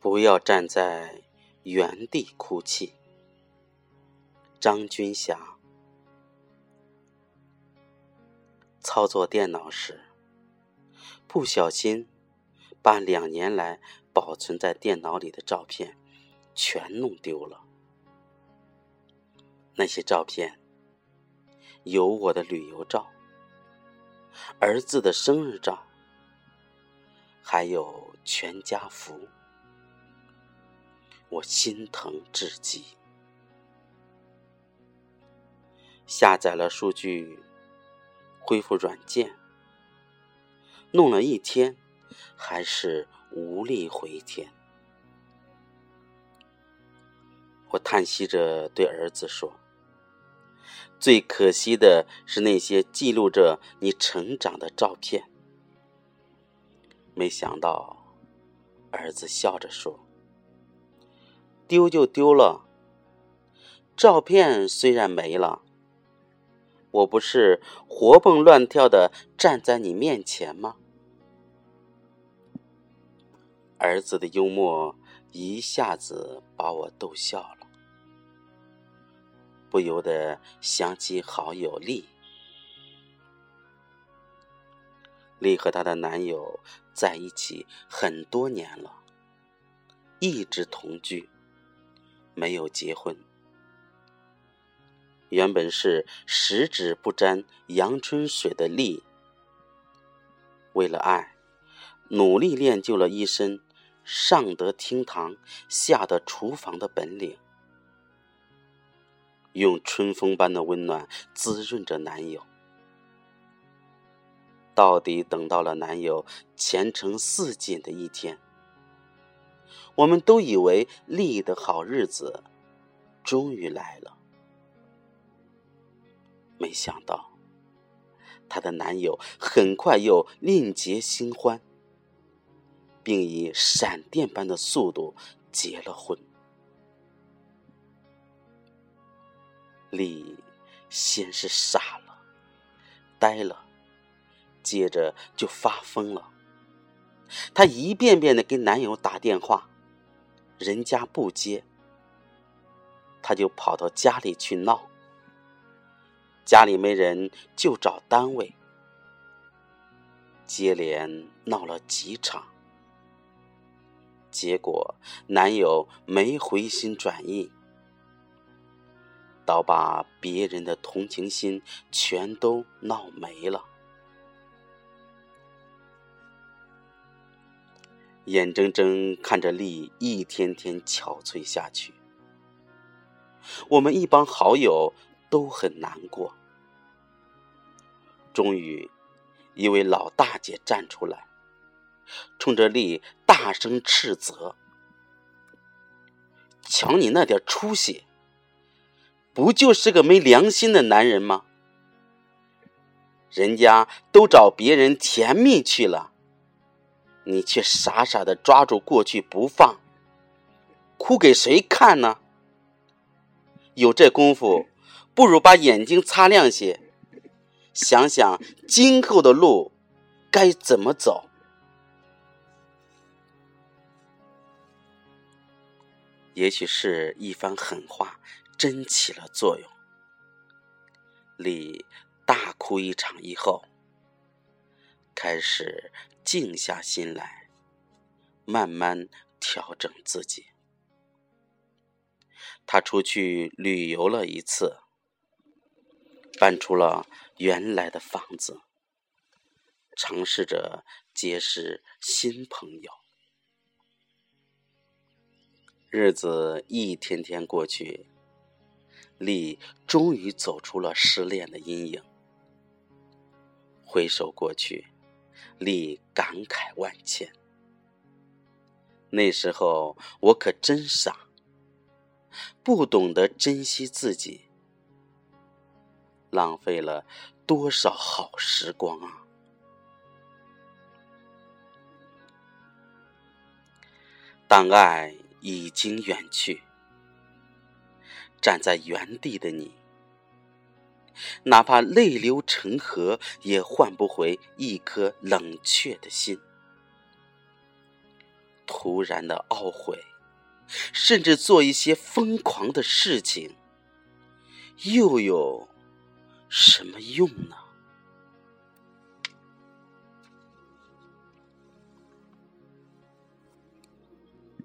不要站在原地哭泣。张军霞。操作电脑时，不小心把两年来保存在电脑里的照片全弄丢了。那些照片有我的旅游照、儿子的生日照，还有全家福。我心疼至极，下载了数据恢复软件，弄了一天，还是无力回天。我叹息着对儿子说：“最可惜的是那些记录着你成长的照片。”没想到，儿子笑着说。丢就丢了，照片虽然没了，我不是活蹦乱跳的站在你面前吗？儿子的幽默一下子把我逗笑了，不由得想起好友丽。丽和她的男友在一起很多年了，一直同居。没有结婚，原本是十指不沾阳春水的丽，为了爱，努力练就了一身上得厅堂、下得厨房的本领，用春风般的温暖滋润着男友。到底等到了男友前程似锦的一天。我们都以为丽的好日子终于来了，没想到她的男友很快又另结新欢，并以闪电般的速度结了婚。丽先是傻了、呆了，接着就发疯了。她一遍遍的给男友打电话。人家不接，他就跑到家里去闹。家里没人，就找单位，接连闹了几场。结果男友没回心转意，倒把别人的同情心全都闹没了。眼睁睁看着丽一天天憔悴下去，我们一帮好友都很难过。终于，一位老大姐站出来，冲着丽大声斥责：“瞧你那点出息，不就是个没良心的男人吗？人家都找别人甜蜜去了。”你却傻傻的抓住过去不放，哭给谁看呢？有这功夫，不如把眼睛擦亮些，想想今后的路该怎么走。也许是一番狠话真起了作用，李大哭一场以后，开始。静下心来，慢慢调整自己。他出去旅游了一次，搬出了原来的房子，尝试着结识新朋友。日子一天天过去，丽终于走出了失恋的阴影。回首过去。丽感慨万千。那时候我可真傻，不懂得珍惜自己，浪费了多少好时光啊！当爱已经远去，站在原地的你。哪怕泪流成河，也换不回一颗冷却的心。突然的懊悔，甚至做一些疯狂的事情，又有什么用呢？